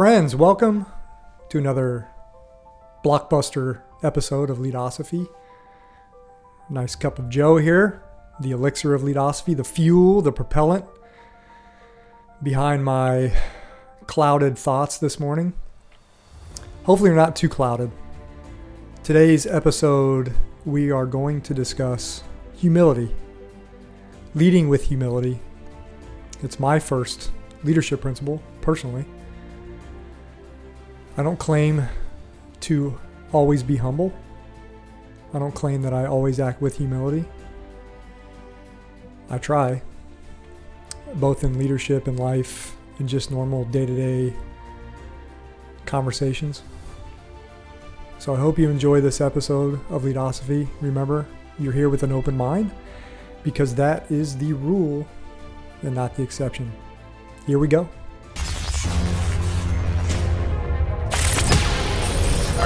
Friends, welcome to another blockbuster episode of Leadosophy. Nice cup of Joe here, the elixir of Leadosophy, the fuel, the propellant behind my clouded thoughts this morning. Hopefully, they're not too clouded. Today's episode, we are going to discuss humility, leading with humility. It's my first leadership principle, personally. I don't claim to always be humble. I don't claim that I always act with humility. I try, both in leadership and life and just normal day to day conversations. So I hope you enjoy this episode of Leadosophy. Remember, you're here with an open mind because that is the rule and not the exception. Here we go.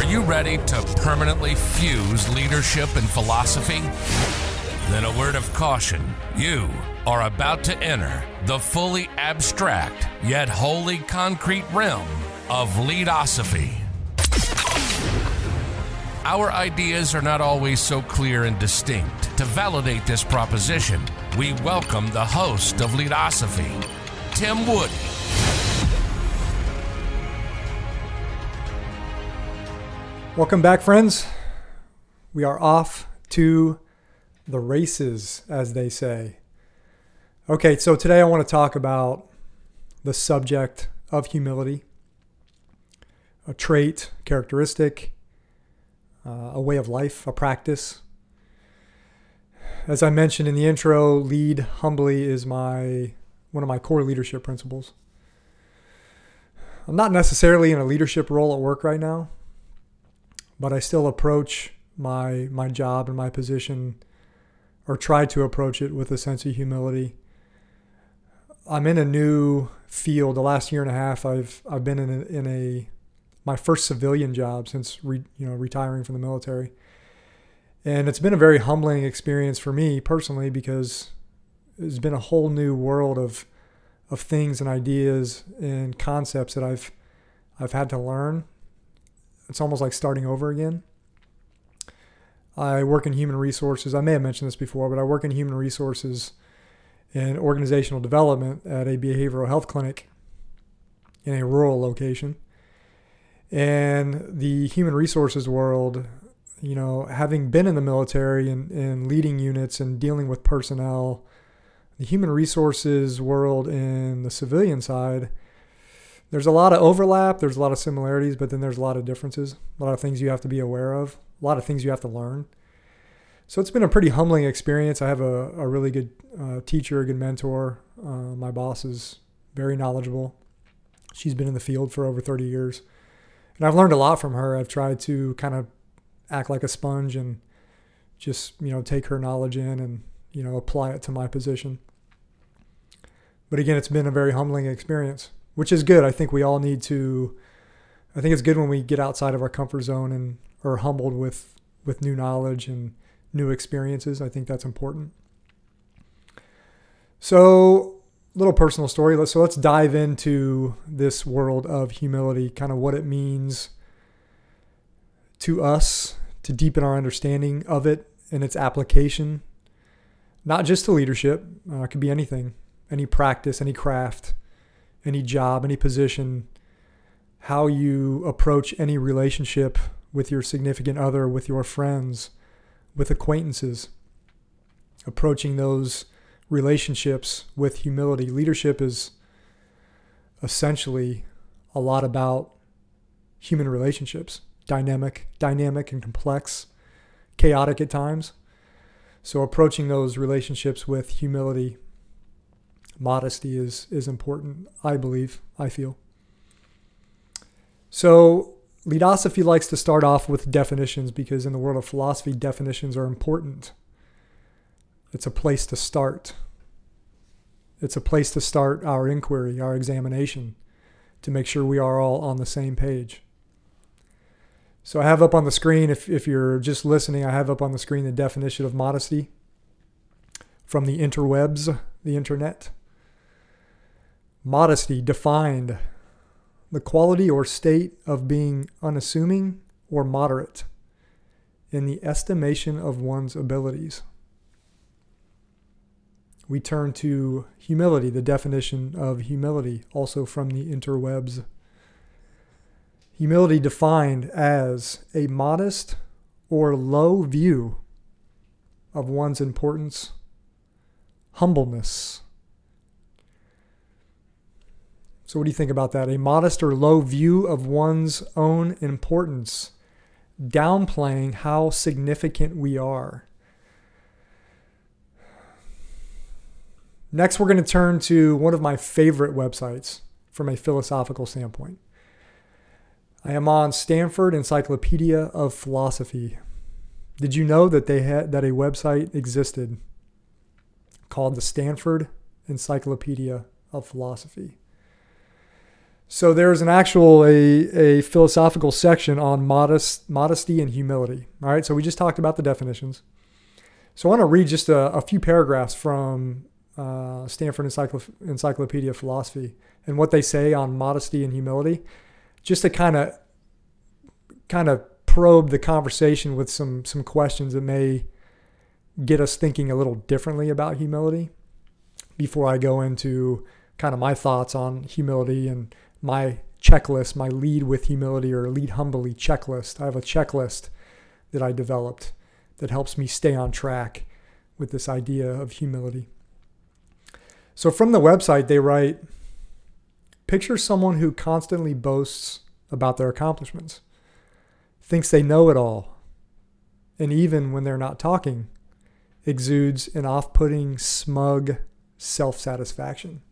Are you ready to permanently fuse leadership and philosophy? Then a word of caution. You are about to enter the fully abstract yet wholly concrete realm of leadosophy. Our ideas are not always so clear and distinct. To validate this proposition, we welcome the host of Leadosophy, Tim Woody. Welcome back, friends. We are off to the races, as they say. Okay, so today I want to talk about the subject of humility, a trait, characteristic, uh, a way of life, a practice. As I mentioned in the intro, lead humbly is my one of my core leadership principles. I'm not necessarily in a leadership role at work right now but I still approach my my job and my position or try to approach it with a sense of humility. I'm in a new field. The last year and a half, I've I've been in a, in a my first civilian job since re, you know retiring from the military, and it's been a very humbling experience for me personally because it's been a whole new world of of things and ideas and concepts that I've I've had to learn it's almost like starting over again. I work in human resources. I may have mentioned this before, but I work in human resources and organizational development at a behavioral health clinic in a rural location. And the human resources world, you know, having been in the military and, and leading units and dealing with personnel, the human resources world in the civilian side there's a lot of overlap, there's a lot of similarities, but then there's a lot of differences, a lot of things you have to be aware of, a lot of things you have to learn. So it's been a pretty humbling experience. I have a, a really good uh, teacher, a good mentor. Uh, my boss is very knowledgeable. She's been in the field for over 30 years. And I've learned a lot from her. I've tried to kind of act like a sponge and just, you know, take her knowledge in and, you know, apply it to my position. But again, it's been a very humbling experience which is good. I think we all need to. I think it's good when we get outside of our comfort zone and are humbled with with new knowledge and new experiences. I think that's important. So, little personal story. So let's dive into this world of humility, kind of what it means to us to deepen our understanding of it and its application, not just to leadership. Uh, it could be anything, any practice, any craft any job, any position, how you approach any relationship with your significant other, with your friends, with acquaintances, approaching those relationships with humility. Leadership is essentially a lot about human relationships, dynamic, dynamic and complex, chaotic at times. So approaching those relationships with humility modesty is is important. I believe. I feel. So Leadosophy likes to start off with definitions because in the world of philosophy, definitions are important. It's a place to start. It's a place to start our inquiry, our examination, to make sure we are all on the same page. So I have up on the screen, if, if you're just listening, I have up on the screen the definition of modesty from the interwebs, the internet. Modesty defined the quality or state of being unassuming or moderate in the estimation of one's abilities. We turn to humility, the definition of humility, also from the interwebs. Humility defined as a modest or low view of one's importance, humbleness. So, what do you think about that? A modest or low view of one's own importance, downplaying how significant we are. Next, we're going to turn to one of my favorite websites from a philosophical standpoint. I am on Stanford Encyclopedia of Philosophy. Did you know that they had that a website existed called the Stanford Encyclopedia of Philosophy? So there's an actual a, a philosophical section on modest modesty and humility. All right, so we just talked about the definitions. So I want to read just a, a few paragraphs from uh, Stanford Encycl- Encyclopedia of Philosophy and what they say on modesty and humility, just to kind of kind of probe the conversation with some some questions that may get us thinking a little differently about humility before I go into kind of my thoughts on humility and my checklist, my lead with humility or lead humbly checklist. I have a checklist that I developed that helps me stay on track with this idea of humility. So from the website, they write Picture someone who constantly boasts about their accomplishments thinks they know it all, and even when they're not talking, exudes an off putting, smug self satisfaction.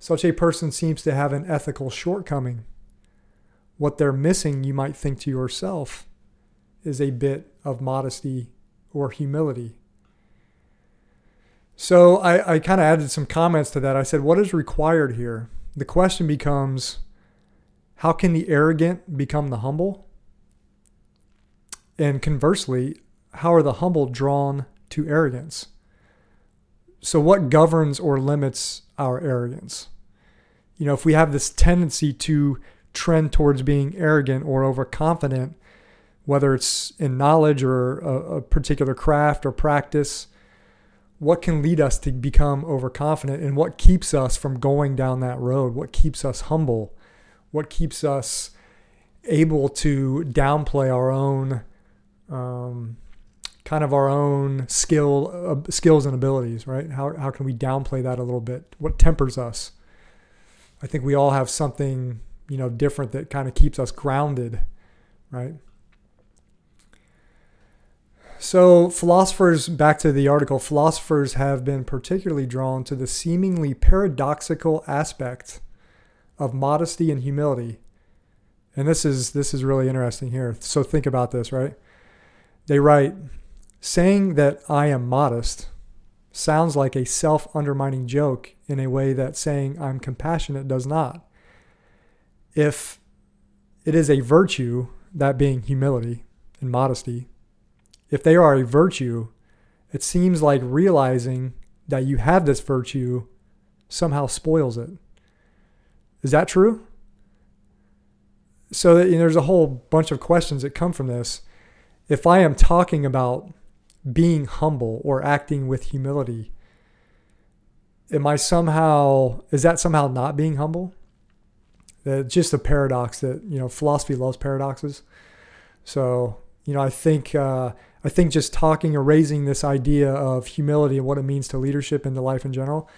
Such a person seems to have an ethical shortcoming. What they're missing, you might think to yourself, is a bit of modesty or humility. So I, I kind of added some comments to that. I said, What is required here? The question becomes, how can the arrogant become the humble? And conversely, how are the humble drawn to arrogance? So, what governs or limits our arrogance? You know, if we have this tendency to trend towards being arrogant or overconfident, whether it's in knowledge or a, a particular craft or practice, what can lead us to become overconfident and what keeps us from going down that road? What keeps us humble? what keeps us able to downplay our own um, kind of our own skill uh, skills and abilities right how, how can we downplay that a little bit what tempers us i think we all have something you know different that kind of keeps us grounded right so philosophers back to the article philosophers have been particularly drawn to the seemingly paradoxical aspect of modesty and humility. And this is this is really interesting here. So think about this, right? They write, saying that I am modest sounds like a self-undermining joke in a way that saying I'm compassionate does not. If it is a virtue, that being humility and modesty, if they are a virtue, it seems like realizing that you have this virtue somehow spoils it. Is that true? So that, you know, there's a whole bunch of questions that come from this. If I am talking about being humble or acting with humility, am I somehow is that somehow not being humble? It's just a paradox that you know philosophy loves paradoxes. So you know I think uh, I think just talking or raising this idea of humility and what it means to leadership and to life in general,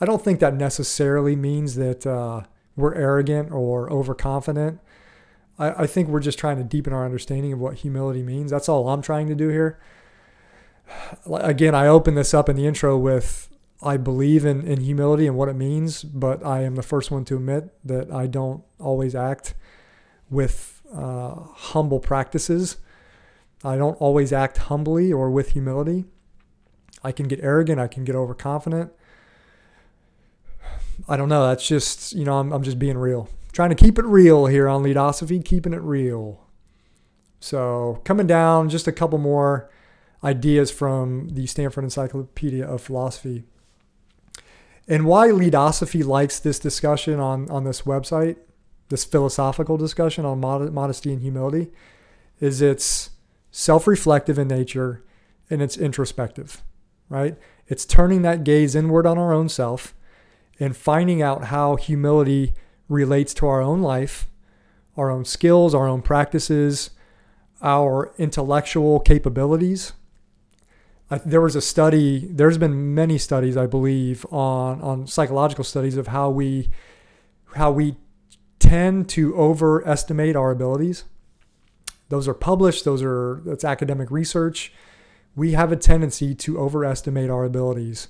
I don't think that necessarily means that uh, we're arrogant or overconfident. I, I think we're just trying to deepen our understanding of what humility means. That's all I'm trying to do here. Again, I open this up in the intro with I believe in, in humility and what it means, but I am the first one to admit that I don't always act with uh, humble practices. I don't always act humbly or with humility. I can get arrogant, I can get overconfident. I don't know. That's just, you know, I'm, I'm just being real. Trying to keep it real here on Leadosophy, keeping it real. So, coming down, just a couple more ideas from the Stanford Encyclopedia of Philosophy. And why Leadosophy likes this discussion on, on this website this philosophical discussion on mod- modesty and humility is it's self-reflective in nature and it's introspective, right? It's turning that gaze inward on our own self and finding out how humility relates to our own life, our own skills, our own practices, our intellectual capabilities. There was a study, there's been many studies, I believe, on, on psychological studies of how we how we tend to overestimate our abilities. Those are published, those are that's academic research. We have a tendency to overestimate our abilities.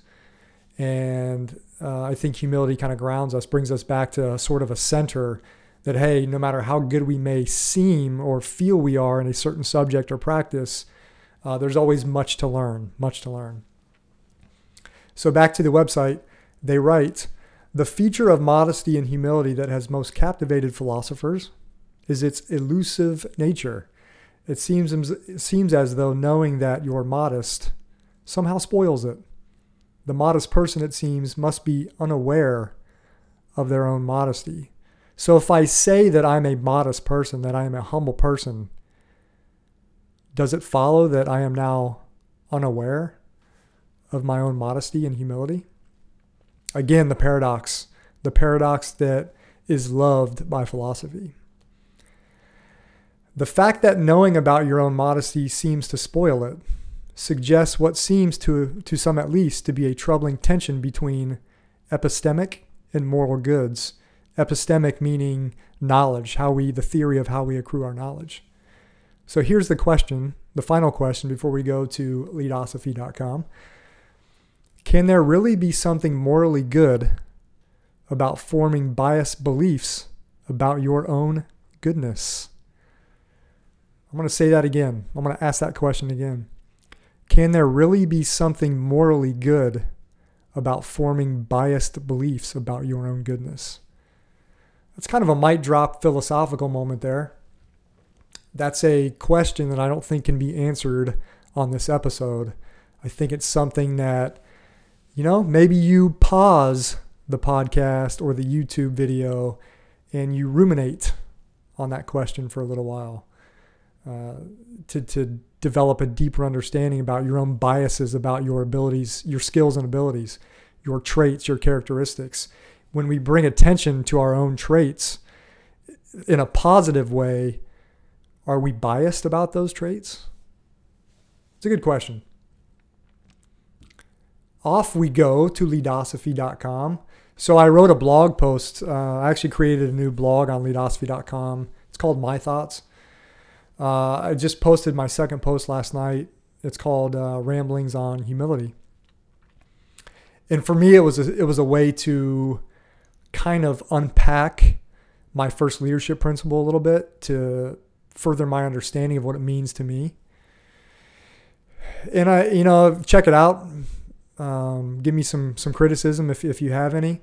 And uh, I think humility kind of grounds us, brings us back to sort of a center that, hey, no matter how good we may seem or feel we are in a certain subject or practice, uh, there's always much to learn, much to learn. So back to the website, they write the feature of modesty and humility that has most captivated philosophers is its elusive nature. It seems, it seems as though knowing that you're modest somehow spoils it. The modest person, it seems, must be unaware of their own modesty. So if I say that I'm a modest person, that I am a humble person, does it follow that I am now unaware of my own modesty and humility? Again, the paradox, the paradox that is loved by philosophy. The fact that knowing about your own modesty seems to spoil it suggests what seems to, to some at least to be a troubling tension between epistemic and moral goods. Epistemic meaning knowledge, how we, the theory of how we accrue our knowledge. So here's the question, the final question before we go to leadosophy.com. Can there really be something morally good about forming biased beliefs about your own goodness? I'm going to say that again. I'm going to ask that question again. Can there really be something morally good about forming biased beliefs about your own goodness? That's kind of a mic drop philosophical moment there. That's a question that I don't think can be answered on this episode. I think it's something that, you know, maybe you pause the podcast or the YouTube video and you ruminate on that question for a little while uh, to, to develop a deeper understanding about your own biases, about your abilities, your skills and abilities, your traits, your characteristics. When we bring attention to our own traits in a positive way, are we biased about those traits? It's a good question. Off we go to leadosophy.com. So I wrote a blog post. Uh, I actually created a new blog on leadosophy.com. It's called My Thoughts. Uh, I just posted my second post last night. It's called uh, Ramblings on Humility. And for me, it was a, it was a way to kind of unpack my first leadership principle a little bit to further my understanding of what it means to me. And I, you know, check it out. Um, give me some some criticism if if you have any.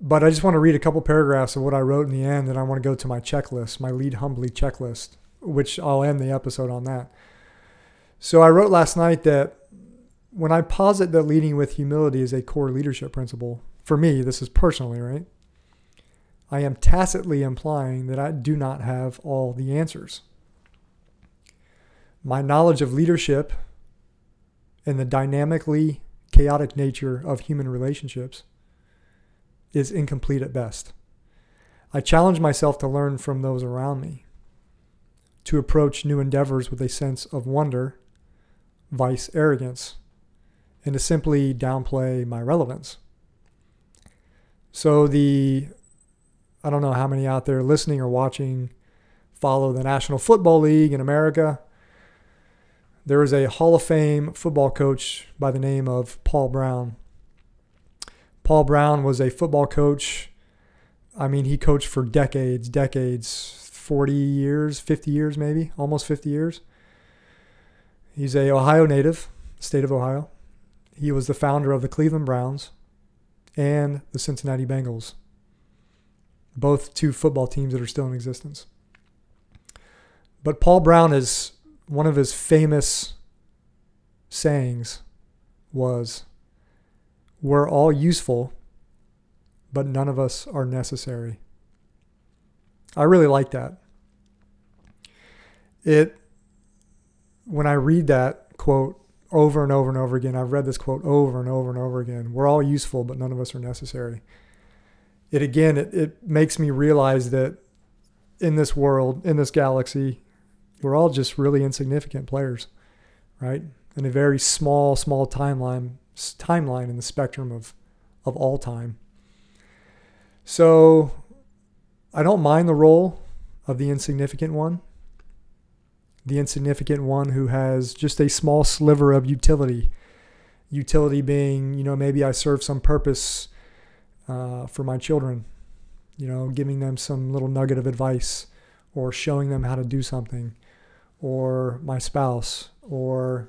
But I just want to read a couple paragraphs of what I wrote in the end, and I want to go to my checklist, my lead humbly checklist, which I'll end the episode on that. So I wrote last night that when I posit that leading with humility is a core leadership principle, for me, this is personally, right? I am tacitly implying that I do not have all the answers. My knowledge of leadership and the dynamically chaotic nature of human relationships is incomplete at best. I challenge myself to learn from those around me, to approach new endeavors with a sense of wonder, vice arrogance, and to simply downplay my relevance. So the I don't know how many out there listening or watching follow the National Football League in America. There is a Hall of Fame football coach by the name of Paul Brown. Paul Brown was a football coach. I mean, he coached for decades, decades, 40 years, 50 years maybe, almost 50 years. He's a Ohio native, state of Ohio. He was the founder of the Cleveland Browns and the Cincinnati Bengals, both two football teams that are still in existence. But Paul Brown is one of his famous sayings was we're all useful, but none of us are necessary. I really like that. It when I read that quote over and over and over again, I've read this quote over and over and over again. We're all useful, but none of us are necessary. It again, it, it makes me realize that in this world, in this galaxy, we're all just really insignificant players, right? In a very small, small timeline timeline in the spectrum of of all time. So I don't mind the role of the insignificant one. The insignificant one who has just a small sliver of utility. Utility being, you know, maybe I serve some purpose uh, for my children, you know, giving them some little nugget of advice or showing them how to do something, or my spouse, or,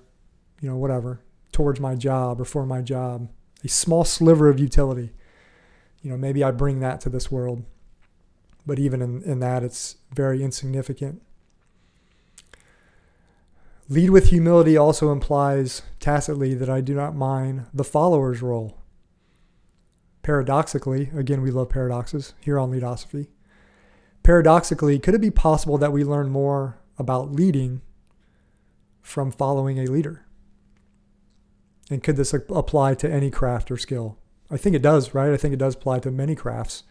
you know, whatever, towards my job or for my job. A small sliver of utility. You know, maybe I bring that to this world. But even in, in that, it's very insignificant. Lead with humility also implies tacitly that I do not mind the follower's role. Paradoxically, again, we love paradoxes here on Leadosophy. Paradoxically, could it be possible that we learn more about leading from following a leader? And could this apply to any craft or skill? I think it does, right? I think it does apply to many crafts.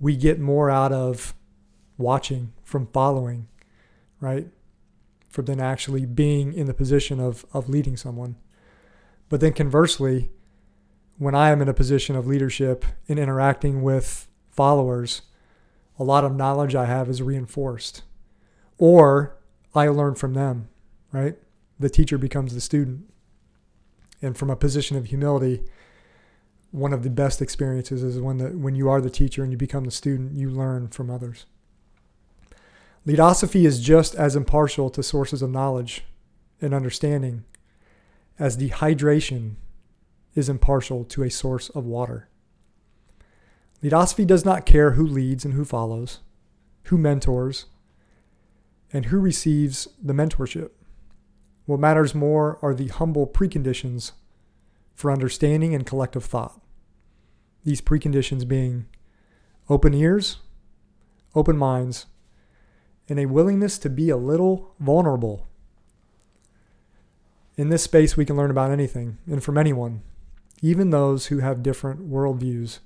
We get more out of watching from following, right? For than actually being in the position of, of leading someone. But then conversely, when I am in a position of leadership in interacting with followers, a lot of knowledge I have is reinforced. Or I learn from them, right? The teacher becomes the student. And from a position of humility, one of the best experiences is when the when you are the teacher and you become the student, you learn from others. Leadosophy is just as impartial to sources of knowledge and understanding as dehydration is impartial to a source of water. Leadosophy does not care who leads and who follows, who mentors, and who receives the mentorship. What matters more are the humble preconditions for understanding and collective thought. These preconditions being open ears, open minds, and a willingness to be a little vulnerable. In this space, we can learn about anything and from anyone even those who have different worldviews,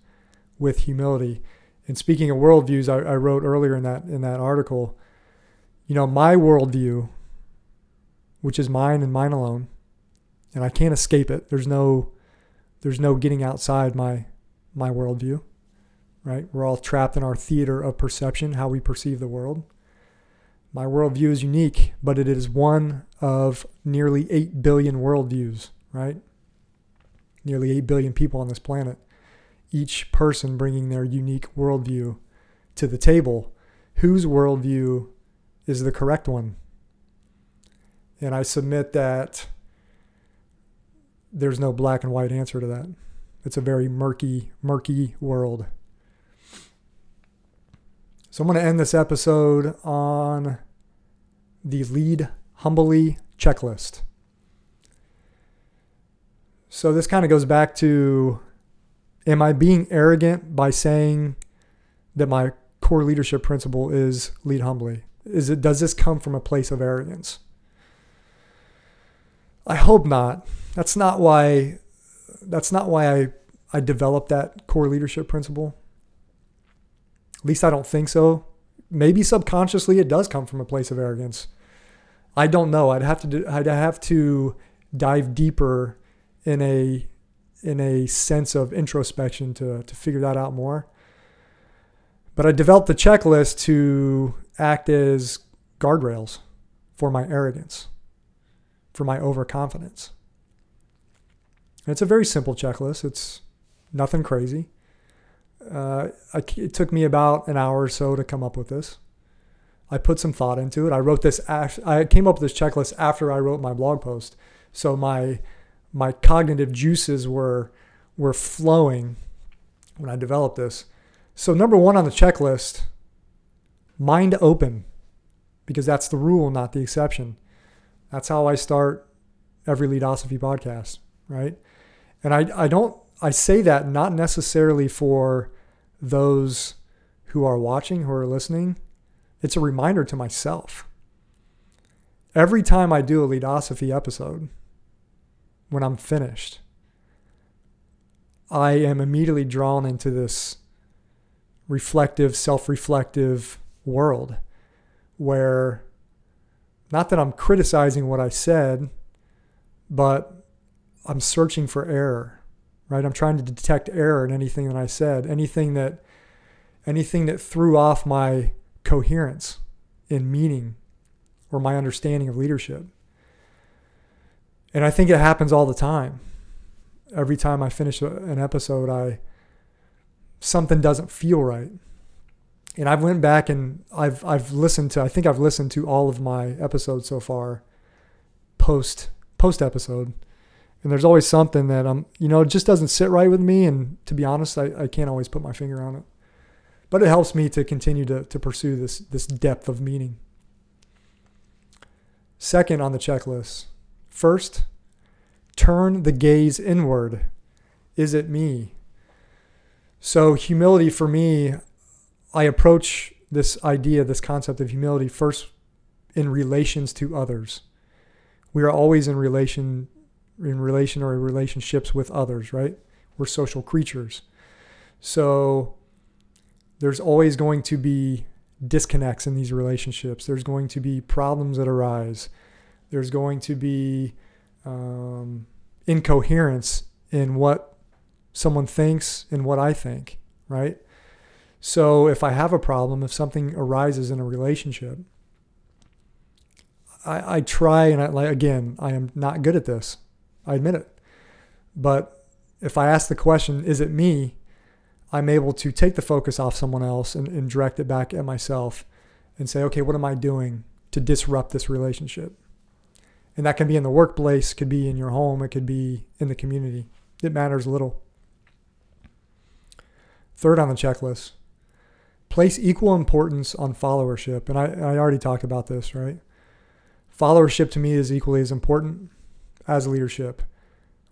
with humility. And speaking of worldviews, I, I wrote earlier in that in that article, you know, my worldview, which is mine and mine alone, and I can't escape it. There's no there's no getting outside my my worldview. Right? We're all trapped in our theater of perception, how we perceive the world. My worldview is unique, but it is one of nearly 8 billion worldviews, right? Nearly 8 billion people on this planet, each person bringing their unique worldview to the table. Whose worldview is the correct one? And I submit that there's no black and white answer to that. It's a very murky, murky world. So I'm going to end this episode on the lead humbly checklist. So this kind of goes back to am I being arrogant by saying that my core leadership principle is lead humbly? Is it does this come from a place of arrogance? I hope not. That's not why that's not why I I developed that core leadership principle. At least I don't think so. Maybe subconsciously it does come from a place of arrogance. I don't know. I'd have to do, I'd have to dive deeper in a in a sense of introspection to to figure that out more. But I developed the checklist to act as guardrails for my arrogance, for my overconfidence. And it's a very simple checklist. It's nothing crazy. Uh, I, it took me about an hour or so to come up with this. I put some thought into it. I wrote this. I came up with this checklist after I wrote my blog post. So my my cognitive juices were were flowing when I developed this. So number one on the checklist, mind open, because that's the rule, not the exception. That's how I start every Leadosophy podcast, right? And I, I don't I say that not necessarily for those who are watching, who are listening, it's a reminder to myself. Every time I do a Leadosophy episode, when I'm finished, I am immediately drawn into this reflective, self reflective world where not that I'm criticizing what I said, but I'm searching for error, right? I'm trying to detect error in anything that I said, anything that anything that threw off my coherence in meaning or my understanding of leadership. And I think it happens all the time. Every time I finish an episode, I something doesn't feel right. And I've went back and I've I've listened to I think I've listened to all of my episodes so far post post episode. And there's always something that I'm you know, it just doesn't sit right with me and to be honest, I, I can't always put my finger on it. But it helps me to continue to, to pursue this this depth of meaning. Second on the checklist. First, turn the gaze inward. Is it me? So, humility for me, I approach this idea, this concept of humility first in relations to others. We are always in relation in relation or relationships with others, right? We're social creatures. So there's always going to be disconnects in these relationships. There's going to be problems that arise. There's going to be um, incoherence in what someone thinks and what I think, right? So if I have a problem, if something arises in a relationship, I, I try and I like again, I am not good at this. I admit it. But if I ask the question, is it me? I'm able to take the focus off someone else and, and direct it back at myself and say, okay, what am I doing to disrupt this relationship? And that can be in the workplace, could be in your home, it could be in the community. It matters little. Third on the checklist, place equal importance on followership. And I, I already talked about this, right? Followership to me is equally as important as leadership.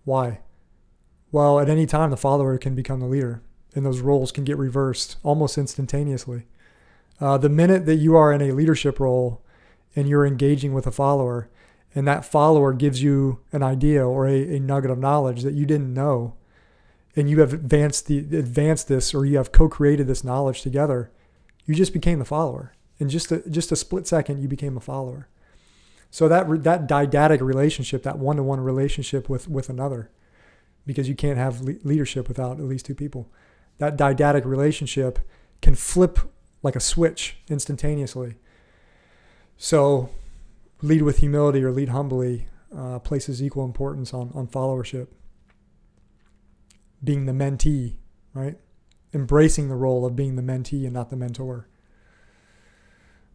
Why? Well, at any time, the follower can become the leader and those roles can get reversed almost instantaneously. Uh, the minute that you are in a leadership role and you're engaging with a follower, and that follower gives you an idea or a, a nugget of knowledge that you didn't know, and you have advanced the advanced this or you have co-created this knowledge together, you just became the follower. In just a, just a split second, you became a follower. So that that didactic relationship, that one-to-one relationship with with another, because you can't have le- leadership without at least two people that didactic relationship can flip like a switch instantaneously. So, lead with humility or lead humbly uh, places equal importance on, on followership. Being the mentee, right? Embracing the role of being the mentee and not the mentor.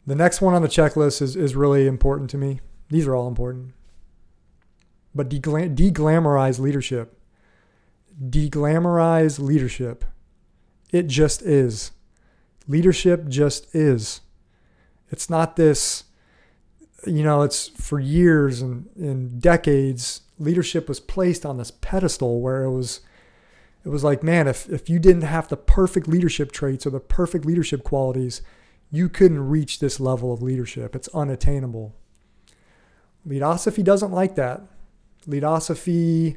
The next one on the checklist is, is really important to me. These are all important. But deglamorize leadership. Deglamorize leadership. It just is. Leadership just is. It's not this, you know, it's for years and, and decades, leadership was placed on this pedestal where it was it was like, man, if, if you didn't have the perfect leadership traits or the perfect leadership qualities, you couldn't reach this level of leadership. It's unattainable. Leadosophy doesn't like that. Leadosophy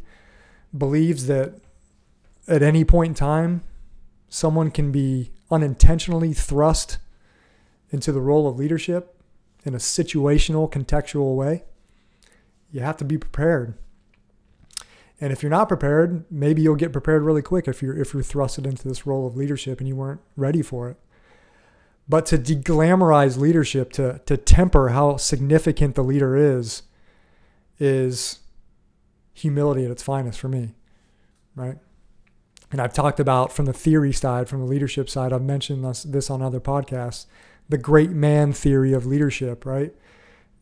believes that at any point in time, someone can be unintentionally thrust into the role of leadership in a situational, contextual way, you have to be prepared. And if you're not prepared, maybe you'll get prepared really quick if you're if you're thrusted into this role of leadership and you weren't ready for it. But to deglamorize leadership, to to temper how significant the leader is, is humility at its finest for me. Right? and I've talked about from the theory side, from the leadership side, I've mentioned this, this on other podcasts, the great man theory of leadership, right?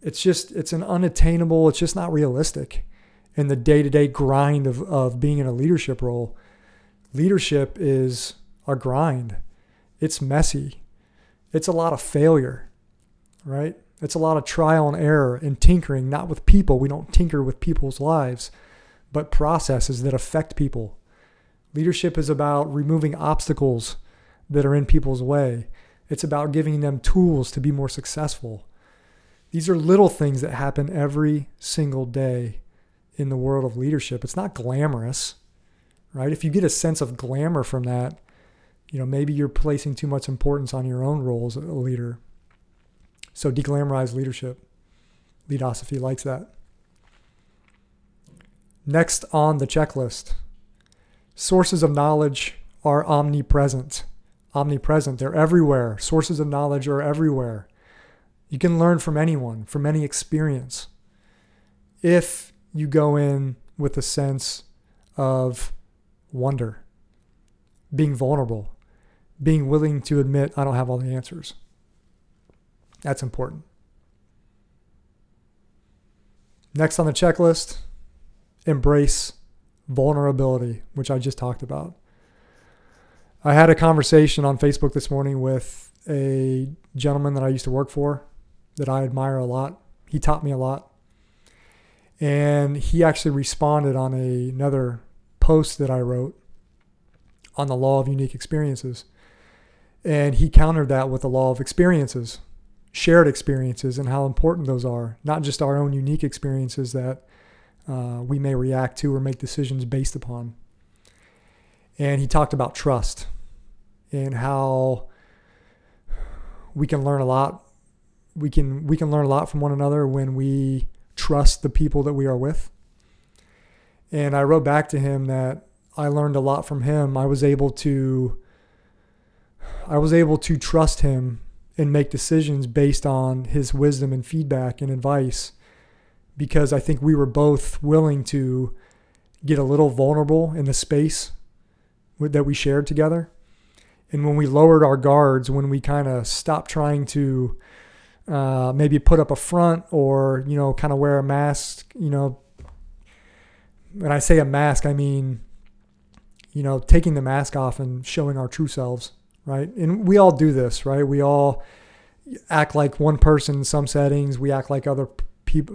It's just, it's an unattainable, it's just not realistic in the day to day grind of, of being in a leadership role. Leadership is a grind, it's messy, it's a lot of failure, right? It's a lot of trial and error and tinkering, not with people. We don't tinker with people's lives, but processes that affect people Leadership is about removing obstacles that are in people's way. It's about giving them tools to be more successful. These are little things that happen every single day in the world of leadership. It's not glamorous, right? If you get a sense of glamour from that, you know, maybe you're placing too much importance on your own role as a leader. So deglamorize leadership. Leadosophy likes that. Next on the checklist sources of knowledge are omnipresent. Omnipresent, they're everywhere. Sources of knowledge are everywhere. You can learn from anyone, from any experience. If you go in with a sense of wonder, being vulnerable, being willing to admit, I don't have all the answers. That's important. Next on the checklist, embrace vulnerability, which I just talked about. I had a conversation on Facebook this morning with a gentleman that I used to work for that I admire a lot. He taught me a lot. And he actually responded on a, another post that I wrote on the law of unique experiences. And he countered that with the law of experiences, shared experiences, and how important those are. Not just our own unique experiences that uh, we may react to or make decisions based upon. And he talked about trust and how we can learn a lot. We can we can learn a lot from one another when we trust the people that we are with. And I wrote back to him that I learned a lot from him. I was able to I was able to trust him and make decisions based on his wisdom and feedback and advice because I think we were both willing to get a little vulnerable in the space that we shared together. And when we lowered our guards, when we kind of stopped trying to uh, maybe put up a front or, you know, kind of wear a mask, you know, when I say a mask, I mean, you know, taking the mask off and showing our true selves, right? And we all do this, right? We all act like one person in some settings, we act like other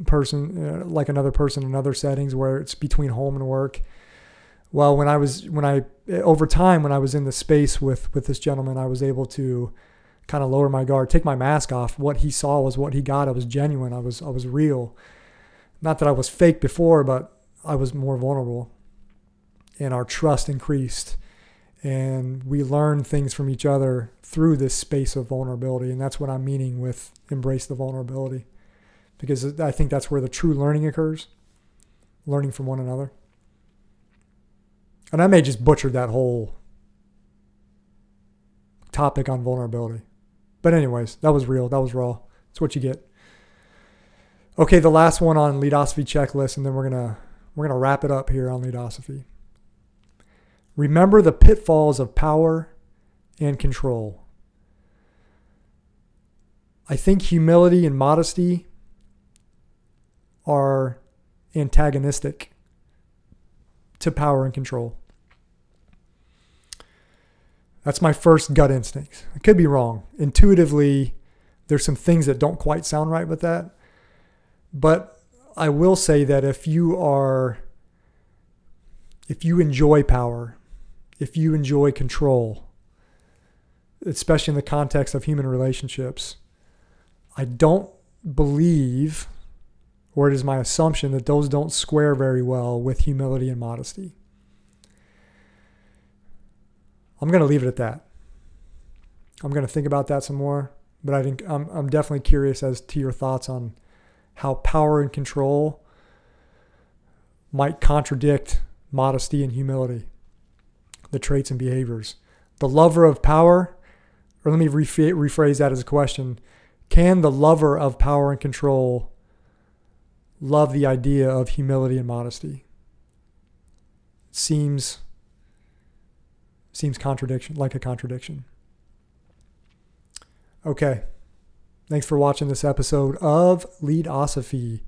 person uh, like another person in other settings where it's between home and work. Well, when I was when I Uh, over time when I was in the space with with this gentleman, I was able to kind of lower my guard, take my mask off. What he saw was what he got. I was genuine. I was I was real. Not that I was fake before, but I was more vulnerable. And our trust increased. And we learned things from each other through this space of vulnerability. And that's what I'm meaning with embrace the vulnerability because I think that's where the true learning occurs learning from one another. And I may just butcher that whole topic on vulnerability. But, anyways, that was real. That was raw. That's what you get. Okay, the last one on leadosophy checklist, and then we're gonna we're gonna wrap it up here on leadosophy. Remember the pitfalls of power and control. I think humility and modesty are antagonistic to power and control. That's my first gut instinct. I could be wrong. Intuitively, there's some things that don't quite sound right with that. But I will say that if you are, if you enjoy power, if you enjoy control, especially in the context of human relationships, I don't believe or it is my assumption that those don't square very well with humility and modesty. I'm going to leave it at that. I'm going to think about that some more, but I think I'm, I'm definitely curious as to your thoughts on how power and control might contradict modesty and humility, the traits and behaviors. The lover of power, or let me rephrase that as a question can the lover of power and control love the idea of humility and modesty. Seems seems contradiction like a contradiction. Okay. Thanks for watching this episode of Leadosophy.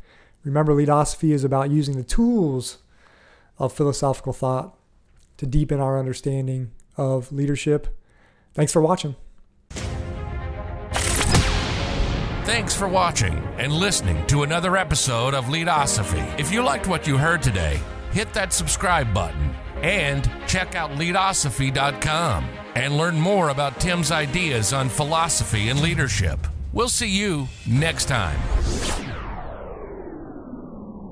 Remember, Leadosophy is about using the tools of philosophical thought to deepen our understanding of leadership. Thanks for watching. Thanks for watching and listening to another episode of Leadosophy. If you liked what you heard today, hit that subscribe button and check out leadosophy.com. and learn more about Tim's ideas on philosophy and leadership. We'll see you next time.